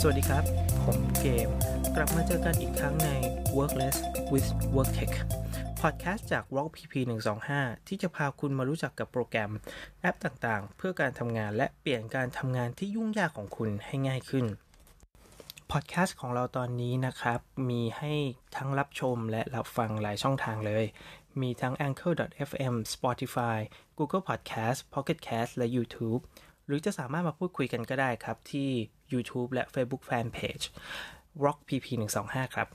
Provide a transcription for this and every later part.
สวัสดีครับ ผมเกม กลับมาเจอกันอีกครั้งใน Workless with Work Tech พอดแคสต์จาก Rock PP 125 ที่จะพาคุณมารู้จักกับโปรแกรมแอปต่างๆ เพื่อการทำงานและเปลี่ยนการทำงานที่ยุ่งยากของคุณให้ง่ายขึ้น พอดแคสต์ของเราตอนนี้นะครับ มีให้ทั้งรับชมและรับฟังหลายช่องทางเลย มีทั้ง Anchor.fm Spotify Google Podcast Pocket Cast และ YouTube หรือจะสามารถมาพูดคุยกันก็ได้ครับที่ YouTube และ Facebook Fanpage Rock PP 125ครับ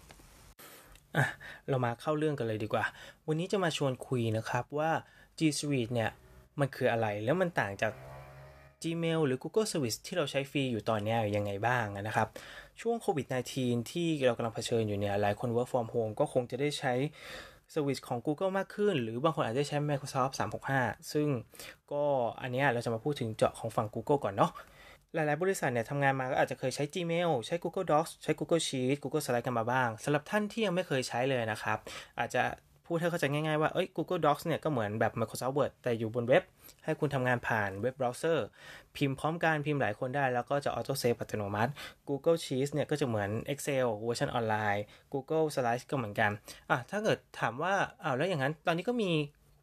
อะเรามาเข้าเรื่องกันเลยดีกว่า วันนี้จะมาชวนคุยนะครับว่า G Suite เนี่ย มันคืออะไรแล้วมันต่างจาก Gmail หรือ Google Service ที่เราใช้ฟรีอยู่ตอนนี้ยังไงบ้างนะครับ ช่วงโควิด -19 ที่เรากำลังเผชิญอยู่เนี่ย หลายคน work from home ก็คงจะได้ใช้ Service ของ Google มากขึ้น หรือบางคนอาจจะใช้ Microsoft 365 ซึ่งก็อันนี้เราจะมาพูดถึงเจาะของฝั่ง Google ก่อนเนาะหลาย ๆ บริษัทเนี่ยทำงานมาก็อาจจะเคยใช้ Gmail ใช้ Google Docs ใช้ Google Sheets Google Slide กันมาบ้างสำหรับท่านที่ยังไม่เคยใช้เลยนะครับ อาจจะ พูดให้เข้าใจง่ายๆว่าเอ้ย Google Docs เนี่ยก็เหมือนแบบ Microsoft Word แต่อยู่บนเว็บ ให้คุณทำงานผ่านเว็บเบราว์เซอร์พิมพ์พร้อมกันพิมพ์หลายคนได้ แล้วก็จะ auto save อัตโนมัติ Google Sheets เนี่ยก็จะเหมือน Excel เวอร์ชันออนไลน์ Google Slides ก็เหมือนกันอะถ้าเกิดถามว่าอ้าวแล้วอย่างนั้นตอนนี้ก็มี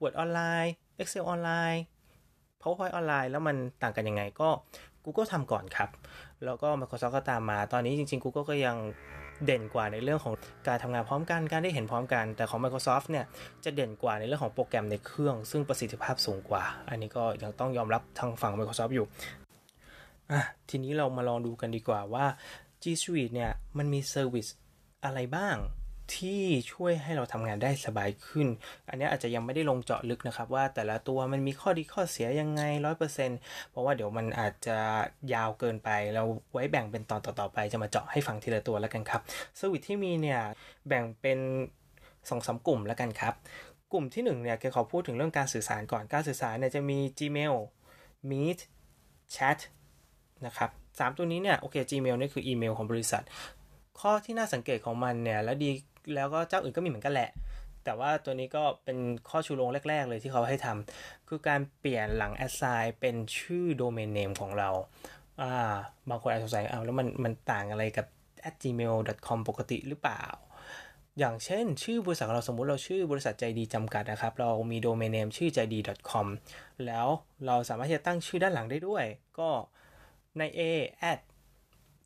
Word ออนไลน์ Excel ออนไลน์ PowerPoint ออนไลน์แล้วมันต่างกันยังไงก็ Google ทำก่อนครับ แล้วก็ Microsoft ก็ตามมา ตอนนี้จริง ๆ Google ก็ยังเด่นกว่าในเรื่องของการทำงานพร้อมกัน การได้เห็นพร้อมกัน แต่ของ Microsoft เนี่ยจะเด่นกว่าในเรื่องของโปรแกรมในเครื่อง ซึ่งประสิทธิภาพสูงกว่า อันนี้ก็ยังต้องยอมรับทางฝั่ง Microsoft อยู่อะทีนี้เรามาลองดูกันดีกว่าว่า G Suite เนี่ยมันมี service อะไรบ้าง ที่ช่วยให้เราทำงานได้สบายขึ้น อันนี้อาจจะยังไม่ได้ลงเจาะลึกนะครับ ว่าแต่ละตัวมันมีข้อดีข้อเสียยังไงร้อยเปอร์เซ็นต์เพราะว่าเดี๋ยวมันอาจจะยาวเกินไป เราไว้แบ่งเป็นตอนต่อๆไปจะมาเจาะให้ฟังทีละตัวแล้วกันครับ service ที่มีเนี่ยแบ่งเป็นสองสามกลุ่มแล้วกันครับ กลุ่มที่1เนี่ยเกขอพูดถึงเรื่องการสื่อสารก่อนการสื่อสารเนี่ยจะมี Gmail Meet Chat นะครับสามตัวนี้เนี่ยโอเค Gmail นี่คืออีเมลของบริษัท ข้อที่น่าสังเกตของมันเนี่ยและดี แล้วก็เจ้าอื่นก็มีเหมือนกันแหละ แต่ว่าตัวนี้ก็เป็นข้อชูโรงแรก ๆ เลยที่เขาให้ทำคือการเปลี่ยนหลัง assign เป็นชื่อโดเมนเนมของเราอ่าบางคนอาจจะสงสัยเอาแล้วมันมันต่างอะไรกับ @gmail.com ปกติหรือเปล่า อย่างเช่น ชื่อบริษัทของเราสมมุติเราชื่อบริษัทใจดีจำกัดนะครับ เรามีโดเมนเนมชื่อใจดี .com แล้วเราสามารถที่จะตั้งชื่อด้านหลังได้ด้วย ก็ใน a at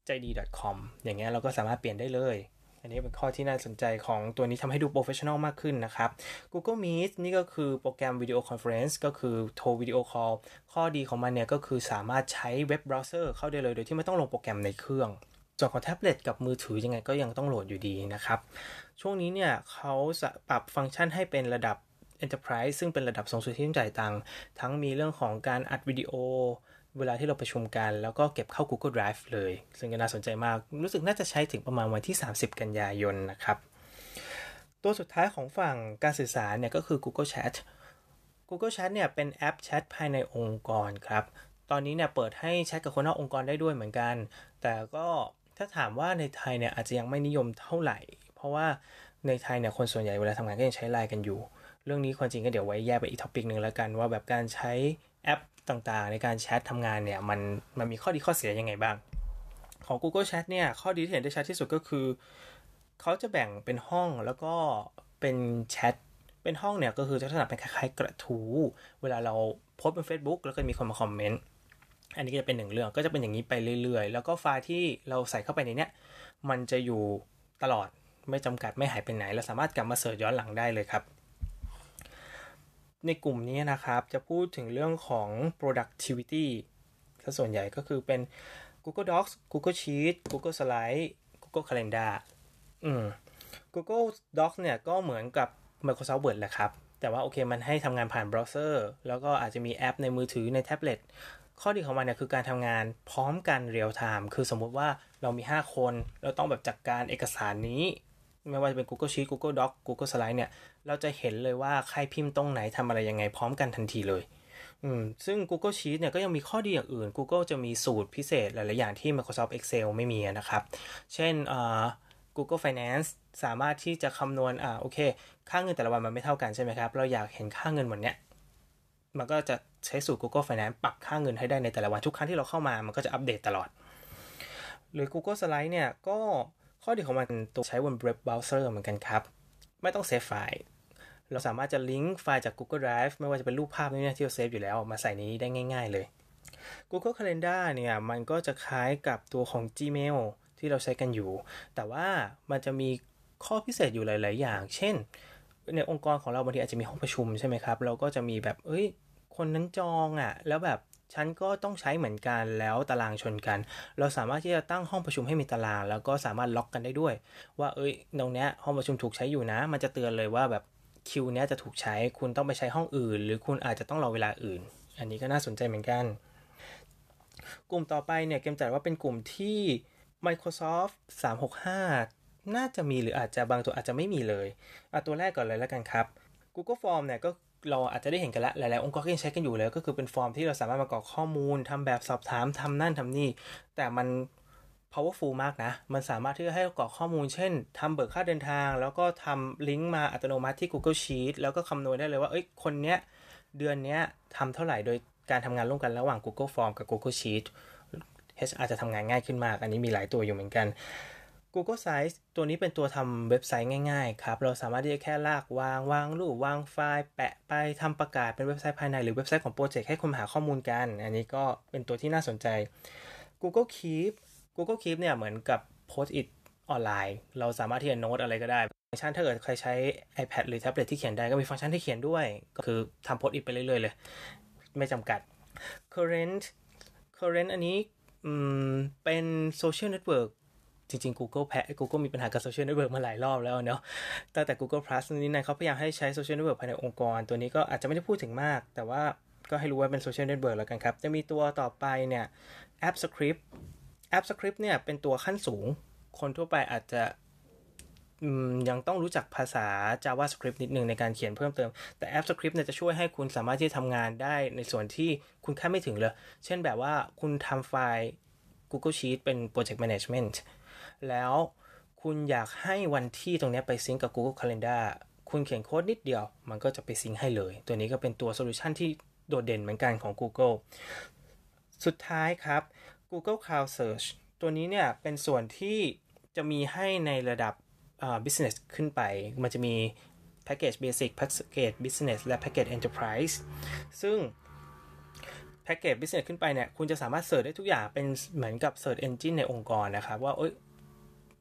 ใจดี .com อย่างเงี้ยเราก็สามารถเปลี่ยนได้เลย อันนี้เป็นข้อที่น่าสนใจของตัวนี้ทำให้ดู professional มากขึ้นนะครับ Google Meet นี่ก็คือโปรแกรม video conference ก็คือโทรวิดีโอคอลข้อดีของมันเนี่ยก็คือสามารถใช้เว็บเบราว์เซอร์เข้าได้เลยโดยที่ไม่ต้องลงโปรแกรมในเครื่องส่วนของแท็บเล็ตกับมือถือยังไงก็ยังต้องโหลดอยู่ดีนะครับ ช่วงนี้เนี่ยเขาปรับฟังก์ชันให้เป็นระดับ Enterprise ซึ่งเป็นระดับสูงสุดที่ต้องจ่ายตังค์ทั้งมีเรื่องของการอัดวิดีโอ เวลาที่เราประชุมกัน แล้วก็เก็บเข้า Google Drive เลย ซึ่งก็น่าสนใจมาก รู้สึกน่าจะใช้ถึงประมาณวันที่ 30 กันยายนนะครับ ตัวสุดท้ายของฝั่งการสื่อสารเนี่ยก็คือ Google Chat Google Chat เนี่ยเป็นแอปแชทภายในองค์กรครับ ตอนนี้เนี่ยเปิดให้แชทกับคนนอกองค์กรได้ด้วยเหมือนกัน แต่ก็ถ้าถามว่าในไทยเนี่ยอาจจะยังไม่นิยมเท่าไหร่ เพราะว่าในไทยเนี่ยคนส่วนใหญ่เวลาทำงานก็ยังใช้ไลน์กันอยู่ เรื่องนี้ความจริงก็เดี๋ยวไว้แยกไปอีกท็อปิกหนึ่งแล้วกันว่าแบบการใช้ แอปต่างๆ ในการแชททำงานเนี่ยมันมันมีข้อดีข้อเสียยังไงบ้าง ของ Google Chat เนี่ยข้อดีที่เห็นได้ชัดที่สุดก็คือ เขาจะแบ่งเป็นห้องแล้วก็เป็นแชทเป็นห้องเนี่ยก็คือจะลักษณะเป็นคล้ายๆ กระทู้เวลาเราโพสต์บน Facebook แล้วก็มีคนมาคอมเมนต์อันนี้ก็จะเป็นหนึ่งเรื่องก็จะเป็นอย่างนี้ไปเรื่อยๆ แล้วก็ไฟล์ที่เราใส่เข้าไปในเนี้ยมันจะอยู่ตลอดไม่จำกัดไม่หายไปไหน เราสามารถกลับมาเสิร์ชย้อนหลังได้เลยครับ ในกลุ่มนี้นะครับจะพูดถึงเรื่องของ productivity ถ้าส่วนใหญ่ก็คือเป็น Google Docs Google Sheet Google Slide Google Calendar อืม Google Docs เนี่ยก็เหมือนกับ Microsoft Word แหละครับ แต่ว่าโอเคมันให้ทำงานผ่านเบราว์เซอร์ แล้วก็อาจจะมีแอปในมือถือในแท็บเล็ต ข้อดีของมันเนี่ยคือการทำงานพร้อมกันเรียลไทม์ คือสมมติว่าเรามี 5 คน เราต้องแบบจัดกการเอกสารนี้ ไม่ว่าจะเป็น Google Sheet Google Doc Google Slide เนี่ย เราจะเห็นเลยว่าใครพิมพ์ตรงไหนทำอะไรยังไงพร้อมกันทันทีเลยอืมซึ่ง Google Sheet เนี่ยก็ยังมีข้อดีอย่างอื่น Google จะมีสูตรพิเศษหลาย ๆ อย่างที่ Microsoft Excel ไม่มีนะครับ เช่นอ่า Google Finance สามารถที่จะคำนวณอ่าโอเค ค่าเงินแต่ละวันมันไม่เท่ากันใช่ไหมครับ เราอยากเห็นค่าเงินวันเนี้ยมันก็จะใช้สูตร Google Finance ปรับค่าเงินให้ได้ในแต่ละวันทุกครั้งที่เราเข้ามา มันก็จะอัปเดตตลอด หรือ Google Slide เนี่ยก็ ข้อดีของมันตัวใช้บน web browser เหมือนกันครับ ไม่ต้องเซฟไฟล์ เราสามารถจะลิงก์ไฟล์จาก Google Drive ไม่ว่าจะเป็นรูปภาพนี่ที่เราเซฟอยู่แล้วมาใส่นี้ได้ง่าย ๆ เลย Google Calendar เนี่ยมันก็จะคล้ายกับตัวของ Gmail ที่เราใช้กันอยู่ แต่ว่ามันจะมีข้อพิเศษอยู่หลาย ๆ อย่าง เช่น ในองค์กรของเราบางทีอาจจะมีห้องประชุมใช่ไหมครับ เราก็จะมีแบบ เอ้ย คนนั้นจองอะ่ะ แล้วแบบ ฉันก็ต้องใช้เหมือนกันแล้วตารางชนกัน เราสามารถที่จะตั้งห้องประชุมให้มีตาราง แล้วก็สามารถล็อกกันได้ด้วย ว่าเอ้ยตรงเนี้ยห้องประชุมถูกใช้อยู่นะ มันจะเตือนเลยว่าแบบคิวเนี้ยจะถูกใช้คุณต้องไปใช้ห้องอื่น หรือคุณอาจจะต้องรอเวลาอื่น อันนี้ก็น่าสนใจเหมือนกัน กลุ่มต่อไปเนี่ยเกมจัดว่าเป็นกลุ่มที่ Microsoft 365 น่าจะมีหรืออาจจะบางตัวอาจจะไม่มีเลยเอาตัวแรกก่อนเลยแล้วกันครับ Google Form เนี่ยก็ เราอาจจะได้เห็นกันแล้ว หลาย ๆ องค์กรก็ยังใช้กันอยู่แล้ว ก็คือเป็นฟอร์มที่เราสามารถมากรอกข้อมูลทำแบบสอบถามทำนั่นทำนี่ แต่มัน powerful มากนะ มันสามารถที่จะให้กรอกข้อมูล เช่นทำเบิกค่าเดินทาง แล้วก็ทำลิงก์มาอัตโนมัติที่ Google Sheet แล้วก็คำนวณได้เลยว่า เอ้ย คนเนี้ย เดือนเนี้ยทำเท่าไหร่ โดยการทำงานร่วมกันระหว่าง Google Form กับ Google Sheet HR จะทำงานง่ายขึ้นมาก อันนี้มีหลายตัวอยู่เหมือนกัน Google Sites ตัวนี้เป็นตัวทำเว็บไซต์ง่ายๆครับ เราสามารถที่จะแค่ลากวาง วางรูปวางไฟล์แปะไปทำประกาศเป็นเว็บไซต์ภายในหรือเว็บไซต์ของโปรเจกต์ให้คนหาข้อมูลกัน อันนี้ก็เป็นตัวที่น่าสนใจ Google Keep Google Keep เนี่ยเหมือนกับ Post-it ออนไลน์ เราสามารถที่จะโน้ตอะไรก็ได้ ฟังก์ชันถ้าเกิดใครใช้ iPad หรือแท็บเล็ตที่เขียนได้ก็มีฟังก์ชันที่เขียนด้วย ก็คือทำ Post-it ไปเรื่อยๆเลย ไม่จำกัด Currents Currents อันนี้เป็น social network จริงๆ Google แพ้ Google มีปัญหากับ social network มาหลายรอบแล้วเนาะตั้งแต่ Google Plus นี้นะเขาพยายามให้ใช้ social network ภายในองค์กร ตัวนี้ก็อาจจะไม่ได้พูดถึงมาก แต่ว่าก็ให้รู้ว่าเป็น social network แล้วกันครับ จะมีตัวต่อไปเนี่ยแอป Script แอป Script เนี่ยเป็นตัวขั้นสูง คนทั่วไปอาจจะยังต้องรู้จักภาษา JavaScript นิดนึงในการเขียนเพิ่มเติม แต่ Apps Script เนี่ยจะช่วยให้คุณสามารถที่จะทำงานได้ในส่วนที่คุณคาดไม่ถึงเลย เช่นแบบว่าคุณทำไฟล์ Google Sheet เป็น Project Management แล้วคุณอยากให้วันที่ตรงนี้ไป sync กับ Google Calendar คุณเขียนโค้ดนิดเดียว มันก็จะไป sync ให้เลย ตัวนี้ก็เป็นตัว solution ที่โดดเด่นเหมือนกันของ Google สุดท้ายครับ Google Cloud Search ตัวนี้เนี่ยเป็นส่วนที่จะมีให้ในระดับ business ขึ้นไป มันจะมี package basic package business และ package enterprise ซึ่งแพ็กเกจ business ขึ้นไปเนี่ย คุณจะสามารถ search ได้ทุกอย่างเป็นเหมือนกับ search engine ในองค์กรนะครับ ว่า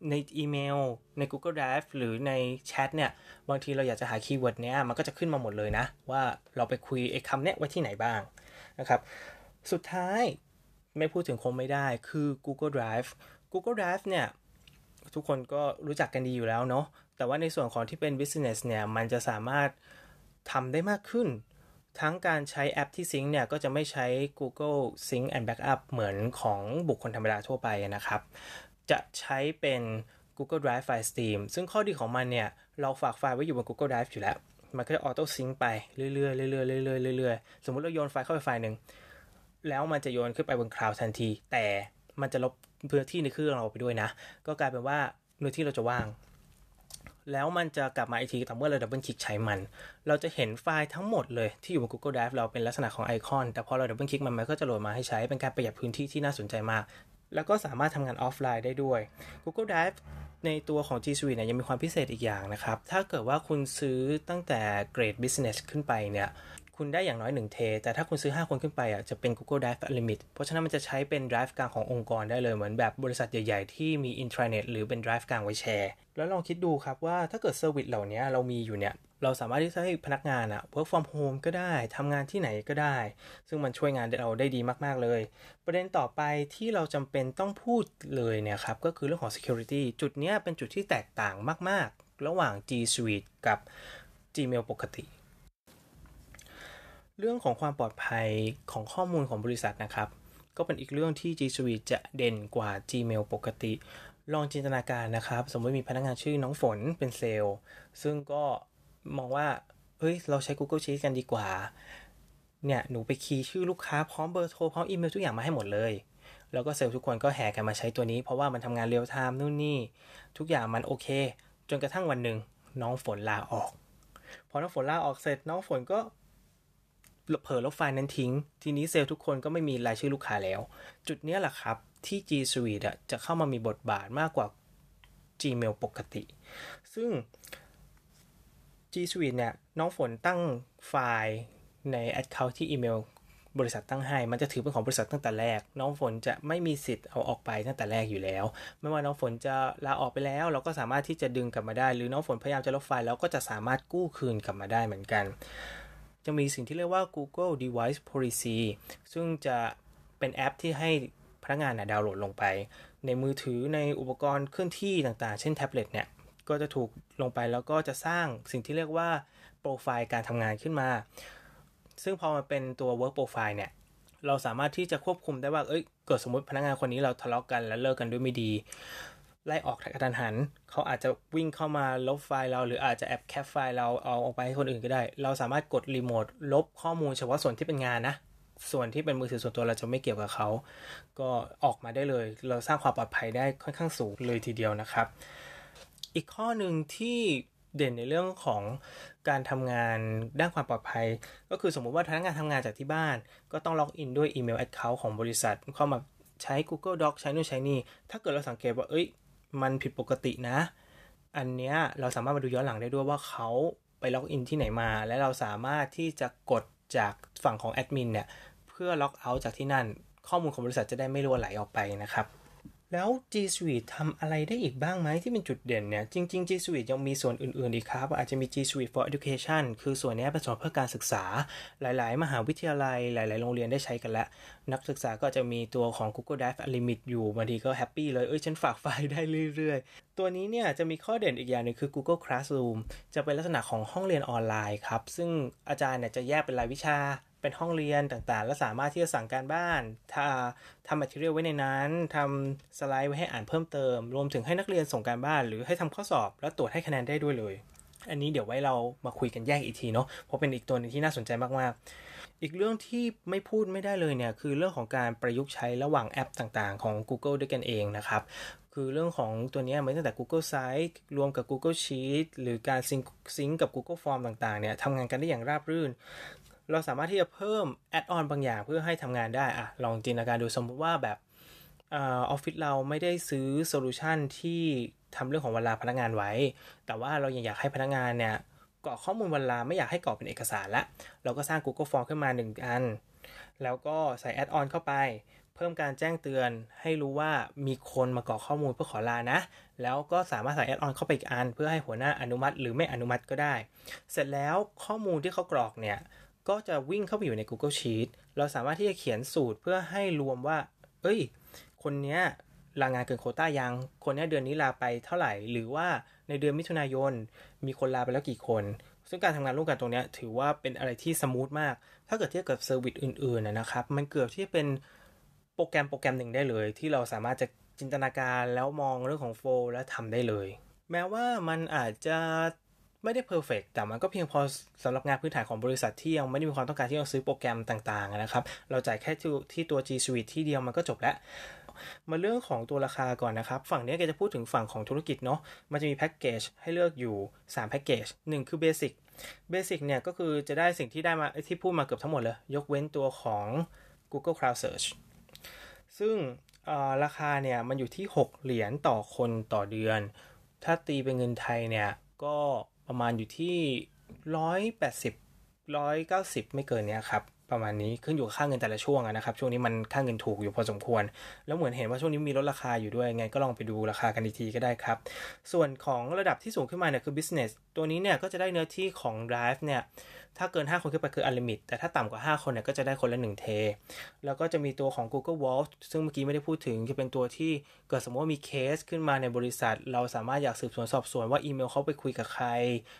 ในอีเมล ใน Google Drive หรือในแชทเนี่ยบางทีเราอยากจะหา keyword เนี้ยมันก็จะขึ้นมาหมดเลยนะ ว่าเราไปคุยไอ้คำเนี้ยไว้ที่ไหนบ้างนะครับ สุดท้ายไม่พูดถึงคงไม่ได้คือ Google Drive Google Drive เนี่ยทุกคนก็รู้จักกันดีอยู่แล้วเนาะแต่ว่าในส่วนของที่เป็น business เนี่ยมันจะสามารถทำได้มากขึ้น ทั้งการใช้แอปที่ซิงเนี่ยก็จะไม่ใช้ Google Sync and Backup เหมือนของบุคคลธรรมดาทั่วไปนะครับ จะใช้เป็น Google Drive File Stream ซึ่งข้อดีของมันเนี่ย เราฝากไฟล์ไว้อยู่บน Google Drive อยู่แล้ว มันก็จะออโต้ซิงไปเรื่อยๆเรื่อยๆเรื่อยๆเรื่อยๆ สมมติเราโยนไฟล์เข้าไปไฟล์หนึ่ง แล้วมันจะโยนขึ้นไปบนคลาวด์ทันที แต่มันจะลบพื้นที่ในเครื่องเราไปด้วยนะ ก็กลายเป็นว่าเนื้อที่เราจะว่าง แล้วมันจะกลับมาอีกทีต่อเมื่อเราดับเบิลคลิกใช้มัน เราจะเห็นไฟล์ทั้งหมดเลยที่อยู่บน Google Drive เราเป็นลักษณะของไอคอน แต่พอเราดับเบิลคลิกมันมันก็จะโหลดมาให้ใช้ เป็นการประหยัดพื้นที่ที่น่าสนใจมาก แล้วก็สามารถทำงานออฟไลน์ได้ด้วย Google Drive ในตัวของ G Suite เนี่ยยังมีความพิเศษอีกอย่างนะครับ ถ้าเกิดว่าคุณซื้อตั้งแต่เกรด Business ขึ้นไปเนี่ย คุณได้อย่างน้อย 1 เท แต่ถ้าคุณซื้อ 5 คนขึ้นไปอะจะเป็น Google Drive Unlimited เพราะฉะนั้นมันจะใช้เป็น Drive กลางขององค์กรได้เลย เหมือนแบบบริษัทใหญ่ ๆ ที่มี intranet หรือเป็น Drive กลางไว้แชร์ แล้วลองคิดดูครับว่าถ้าเกิด service เหล่านี้เรามีอยู่เนี่ย เราสามารถที่จะให้พนักงานอะ work from home ก็ได้ทำงานที่ไหนก็ได้ ซึ่งมันช่วยงานเราได้ดีมาก ๆ เลย ประเด็นต่อไปที่เราจำเป็นต้องพูดเลยเนี่ยครับ ก็คือเรื่องของ security จุดนี้เป็นจุดที่แตกต่างมาก ๆ ระหว่าง G Suite กับ Gmail ปกติ เรื่องของความปลอดภัยของข้อมูลของบริษัทนะครับ ก็เป็นอีกเรื่องที่ G Suite จะเด่นกว่า Gmail ปกติลองจินตนาการนะครับ สมมติมีพนักงานชื่อน้องฝนเป็นเซลล์ ซึ่งก็ มองว่าเฮ้ย เราใช้ Google Sheets กันดีกว่า เนี่ย หนูไปคีย์ชื่อลูกค้าพร้อมเบอร์โทร พร้อมอีเมลทุกอย่างมาให้หมดเลย แล้วก็เซลล์ทุกคนก็แห่กันมาใช้ตัวนี้ เพราะว่ามันทำงาน real-time นู่นนี่ ทุกอย่างมันโอเค จนกระทั่งวันหนึ่งน้องฝนลาออก พอน้องฝนลาออกเสร็จ น้องฝนก็เผลอลบไฟล์นั้นทิ้ง ทีนี้เซลล์ทุกคนก็ไม่มีรายชื่อลูกค้าแล้ว จุดนี้แหละครับที่ G Suite จะเข้ามามีบทบาทมากกว่า Gmail ปกติ ซึ่ง G Suite เนี่ยน้องฝนตั้งไฟล์ใน Account ที่อีเมลบริษัทตั้งให้ มันจะถือเป็นของบริษัทตั้งแต่แรก น้องฝนจะไม่มีสิทธิ์เอาออกไปตั้งแต่แรกอยู่แล้ว ไม่ว่าน้องฝนจะลาออกไปแล้ว เราก็สามารถที่จะดึงกลับมาได้ หรือน้องฝนพยายามจะลบไฟล์แล้วก็จะสามารถกู้คืนกลับมาได้เหมือนกัน จะมีสิ่งที่เรียกว่า Google Device Policy ซึ่งจะเป็นแอปที่ให้พนักงานดาวน์โหลดลงไป ในมือถือในอุปกรณ์เคลื่อนที่ต่างๆ เช่นแท็บเล็ตเนี่ย ก็จะถูกลงไปแล้วก็จะสร้างสิ่งที่เรียกว่าโปรไฟล์การทำงานขึ้นมา ซึ่งพอมาเป็นตัว Work Profile เนี่ย เราสามารถที่จะควบคุมได้ว่า เอ้ย เกิดสมมติพนักงานคนนี้เราทะเลาะกกันแล้วเลิกกันด้วยไม่ดี ไล่ออกกระทันหัน เขาอาจจะวิ่งเข้ามาลบไฟล์เรา หรืออาจจะแอบแคปไฟล์เราเอาออกไปให้คนอื่นก็ได้ เราสามารถกดรีโมทลบข้อมูลเฉพาะส่วนที่เป็นงานนะส่วนที่เป็นมือถือส่วนตัวเราจะไม่เกี่ยวกับเขา ก็ออกมาได้เลย เราสร้างความปลอดภัยได้ค่อนข้างสูงเลยทีเดียวนะครับ อีกข้อหนึ่งที่เด่นในเรื่องของการทำงานด้านความปลอดภัย ก็คือสมมุติว่าพนักงานทำงานจากที่บ้าน ก็ต้องล็อกอินด้วยอีเมลแอดเคาท์ของบริษัท เข้ามาใช้ Google Doc ใช้นู่นใช้นี่ ถ้าเกิดเราสังเกตว่า เอ้ย มันผิดปกตินะ อันเนี้ยเราสามารถมาดูย้อนหลังได้ด้วยว่าเขาไปล็อกอินที่ไหนมา และเราสามารถที่จะกดจากฝั่งของแอดมินเนี่ย เพื่อล็อกเอาท์จากที่นั่น ข้อมูลของบริษัทจะได้ไม่รั่วไหลออกไปนะครับ แล้ว G Suite ทำอะไรได้อีกบ้างไหมที่เป็นจุดเด่นเนี่ย จริง ๆ G Suite ยังมีส่วนอื่น ๆ อีกครับ อาจจะมี G Suite for Education คือส่วนนี้เป็นส่วนเพื่อการศึกษา หลาย ๆ มหาวิทยาลัย หลาย ๆ โรงเรียนได้ใช้กันแล้ว นักศึกษาก็จะมีตัวของ Google Drive Unlimited อยู่บางทีก็แฮปปี้เลย เอ้ย ฉันฝากไฟล์ได้เรื่อย ๆ ตัวนี้เนี่ยจะมีข้อเด่นอีกอย่างหนึ่งคือ Google Classroom จะเป็นลักษณะของห้องเรียนออนไลน์ครับ ซึ่งอาจารย์เนี่ยจะแยกเป็นรายวิชา เป็นห้องเรียนต่างๆ และสามารถที่จะสั่งการบ้าน ทำ material ไว้ในนั้นทำสไลด์ไว้ให้อ่านเพิ่มเติม รวมถึงให้นักเรียนส่งการบ้าน หรือให้ทำข้อสอบ แล้วตรวจให้คะแนนได้ด้วยเลย อันนี้เดี๋ยวไว้เรามาคุยกันแยกอีกทีเนาะเพราะเป็นอีกตัวนึงที่น่าสนใจมากๆ อีกเรื่องที่ไม่พูดไม่ได้เลยเนี่ยคือเรื่องของการประยุกต์ใช้ระหว่างแอปต่างๆ ของ Google ด้วยกันเองนะครับคือเรื่องของตัวนี้มันตั้งแต่ Google Site รวมกับ Google Sheet หรือการ sync sync กับ Google Form ต่างๆเนี่ยทำงานกันได้อย่างราบรื่น เราสามารถที่จะเพิ่ม add-on บางอย่างเพื่อให้ทำงานได้อะลองจินตนาการดูสมมติว่าแบบออฟฟิศเราไม่ได้ซื้อ solution ที่ทำเรื่องของเวลาพนักงานไว้ แต่ว่าเรายังอยากให้พนักงานเนี่ยกรอกข้อมูลเวลาไม่อยากให้กรอกเป็นเอกสารละ เราก็สร้าง Google Form ขึ้นมา1อัน แล้วก็ใส่ add-on เข้าไป เพิ่มการแจ้งเตือนให้รู้ว่ามีคนมากรอกข้อมูลเพื่อขอลานะ แล้วก็สามารถใส่ add-on เข้าไปอีกอัน เพื่อให้หัวหน้าอนุมัติหรือไม่อนุมัติก็ได้ เสร็จแล้วข้อมูลที่เขากรอกเนี่ย ก็จะวิ่งเข้าไปอยู่ใน Google Sheet เราสามารถที่จะเขียนสูตรเพื่อให้รวมว่า เอ้ย คนเนี้ยลางานเกินโควต้ายัง คนนี้เดือนนี้ลาไปเท่าไหร่ หรือว่าในเดือนมิถุนายน มีคนลาไปแล้วกี่คน ซึ่งการทำงานร่วมกันตรงนี้ถือว่าเป็นอะไรที่ smooth มาก ถ้าเกิดเทียบกับ service อื่นๆนะครับ มันเกือบที่จะเป็นโปรแกรมโปรแกรมหนึ่งได้เลย ที่เราสามารถจะจินตนาการแล้วมองเรื่องของ flow และทำได้เลย แม้ว่ามันอาจจะ ไม่ได้ perfect แต่มันก็เพียงพอสำหรับงานพื้นฐานของบริษัทที่ยังไม่ได้มีความต้องการที่จะซื้อโปรแกรมต่างๆนะครับ เราจ่ายแค่ที่ตัว G Suite ที่เดียวมันก็จบแล้ว มาเรื่องของตัวราคาก่อนนะครับ ฝั่งนี้ก็จะพูดถึงฝั่งของธุรกิจเนาะมันจะมีแพ็กเกจให้เลือกอยู่ 3 แพ็กเกจ 1 คือ Basic Basic เนี่ยก็คือจะได้สิ่งที่ได้มาที่พูดมาเกือบทั้งหมดเลย ยกเว้นตัวของ Google Cloud Search ซึ่งราคาเนี่ยมันอยู่ที่ 6 เหรียญต่อคนต่อเดือน ถ้าตีเป็นเงินไทยเนี่ยก็ ประมาณอยู่ที่ร้อยแปดสิบร้อยเก้าสิบไม่เกินเนี้ยครับประมาณนี้ขึ้นอยู่กับค่าเงินแต่ละช่วงนะครับ ช่วงนี้มันค่าเงินถูกอยู่พอสมควร แล้วเหมือนเห็นว่าช่วงนี้มีลดราคาอยู่ด้วยไงก็ลองไปดูราคากันอีกทีก็ได้ครับ ส่วนของระดับที่สูงขึ้นมาเนี่ยคือ business ตัวนี้เนี่ยก็จะได้เนื้อที่ของ drive เนี่ย ถ้าเกิน 5 คนขึ้นไปคือ unlimit แต่ถ้าต่ำกว่า 5 คนเนี่ยก็จะได้คนละ1เท แล้วก็จะมีตัวของ Google Vault ซึ่งเมื่อกี้ไม่ได้พูดถึง จะเป็นตัวที่เกิดสมมติว่ามีเคสขึ้นมาในบริษัท เราสามารถอยากสืบสวนสอบสวนว่าอีเมลเขาไปคุยกับใคร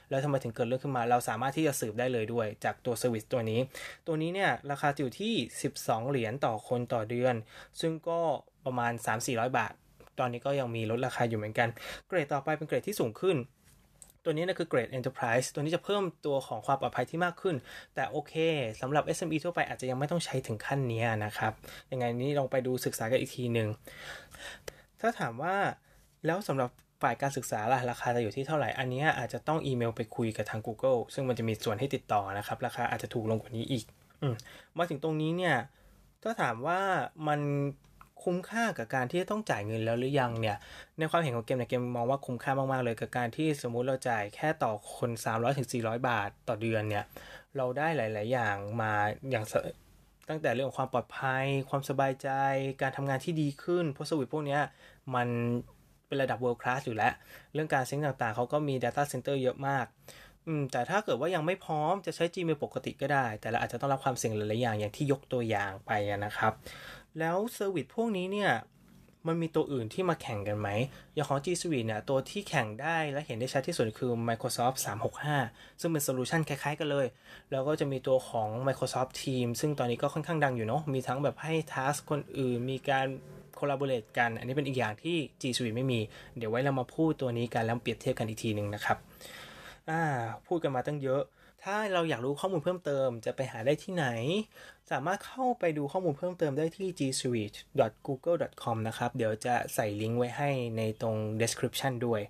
แล้วทำไมถึงเกิดเรื่องขึ้นมา เราสามารถที่จะสืบได้เลยด้วย จากตัวเซอร์วิสตัวนี้ ตัวนี้เนี่ยราคาอยู่ที่ 12 เหรียญต่อคนต่อเดือน ซึ่งก็ประมาณ 3-400 บาท ตอนนี้ก็ยังมีลดราคาอยู่เหมือนกัน เกรดต่อไปเป็นเกรดที่สูงขึ้น ตัวนี้นะคือ Grade Enterprise ตัวนี้จะเพิ่มตัวของความปลอดภัยที่มากขึ้น แต่โอเคสำหรับ SME ทั่วไปอาจจะยังไม่ต้องใช้ถึงขั้นนี้นะครับยังไงนี้ลองไปดูศึกษากันอีกทีหนึ่งถ้าถามว่าแล้วสำหรับฝ่ายการศึกษาล่ะราคาจะอยู่ที่เท่าไหร่ อันนี้อาจจะต้องอีเมลไปคุยกับทาง Google ซึ่งมันจะมีส่วนให้ติดต่อนะครับ ราคาอาจจะถูกลงกว่านี้อีกอมมาถึงตรงนี้เนี่ย ถ้าถามว่ามัน คุ้มค่ากับการที่ต้องจ่ายเงินแล้วหรือยังเนี่ย ในความเห็นของเกมในเกมมองว่าคุ้มค่ามากๆเลยกับการที่สมมุติเราจ่ายแค่ต่อคน 300ถึง400 บาทต่อเดือนเนี่ย เราได้หลาย ๆ อย่างมาอย่างตั้งแต่เรื่องของความปลอดภัย ความสบายใจ การทำงานที่ดีขึ้นเพราะสวิตพวกนี้มันเป็นระดับ world class อยู่แล้ว เรื่องการ sync ต่างๆ เขาก็มี data center เยอะมากอืมแต่ถ้าเกิดว่ายังไม่พร้อมจะใช้ Gmail ปกติก็ได้ แต่เราอาจจะต้องรับความเสี่ยงหลายๆอย่างอย่างที่ยกตัวอย่างไปนะครับ แล้ว service พวกนี้เนี่ยมันมีตัวอื่นที่มาแข่งกันไหม อย่างของ G Suite เนี่ย ตัวที่แข่งได้และเห็นได้ชัดที่สุดคือ Microsoft 365 ซึ่งเป็น solution คล้ายๆ กันเลย แล้วก็จะมีตัวของ Microsoft Teams ซึ่งตอนนี้ก็ค่อนข้างดังอยู่เนาะ มีทั้งแบบให้ task คนอื่น มีการ collaborate กัน อันนี้เป็นอีกอย่างที่ G Suite ไม่มี เดี๋ยวไว้เรามาพูดตัวนี้กันแล้วเปรียบเทียบกันอีกทีหนึ่งนะครับ อ่า พูดกันมาตั้งเยอะ ถ้าเราอยากรู้ข้อมูลเพิ่มเติมจะไปหาได้ที่ไหน สามารถเข้าไปดูข้อมูลเพิ่มเติมได้ที่ gsuite.google.com นะครับ เดี๋ยวจะใส่ลิงก์ไว้ให้ในตรง description ด้วย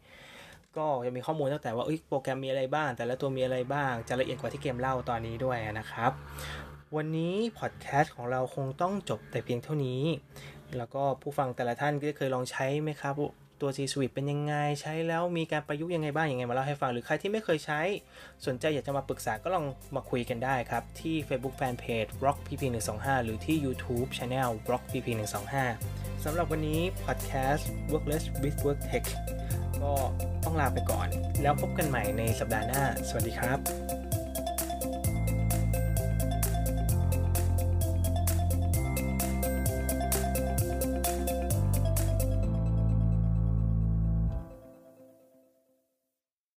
ก็จะมีข้อมูลตั้งแต่ว่าโปรแกรมมีอะไรบ้าง แต่ละตัวมีอะไรบ้าง จะละเอียดกว่าที่เกมเล่าตอนนี้ด้วยนะครับ วันนี้พอดแคสต์ของเราคงต้องจบแต่เพียงเท่านี้ แล้วก็ผู้ฟังแต่ละท่านก็เคยลองใช้ไหมครับ ตัว G Suite เป็นยังไงใช้แล้วมีการประยุกต์ยังไงบ้างยังไงมาเล่าให้ฟังหรือใครที่ไม่เคยใช้ สนใจอยากจะมาปรึกษาก็ลองมาคุยกันได้ครับ ที่ Facebook Fanpage Rock PP 1 2 5หรือที่ YouTube Channel Rock PP 1 2 5สำหรับวันนี้ Podcast Workless with Work Tech ก็ต้องลาไปก่อน แล้วพบกันใหม่ในสัปดาห์หน้า สวัสดีครับ